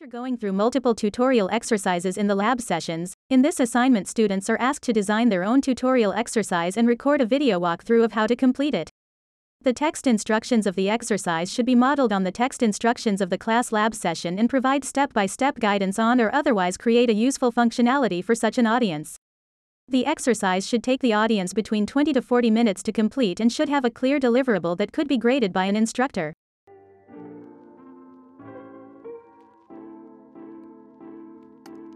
After going through multiple tutorial exercises in the lab sessions, in this assignment students are asked to design their own tutorial exercise and record a video walkthrough of how to complete it. The text instructions of the exercise should be modeled on the text instructions of the class lab session and provide step-by-step guidance on or otherwise create a useful functionality for such an audience. The exercise should take the audience between 20 to 40 minutes to complete and should have a clear deliverable that could be graded by an instructor.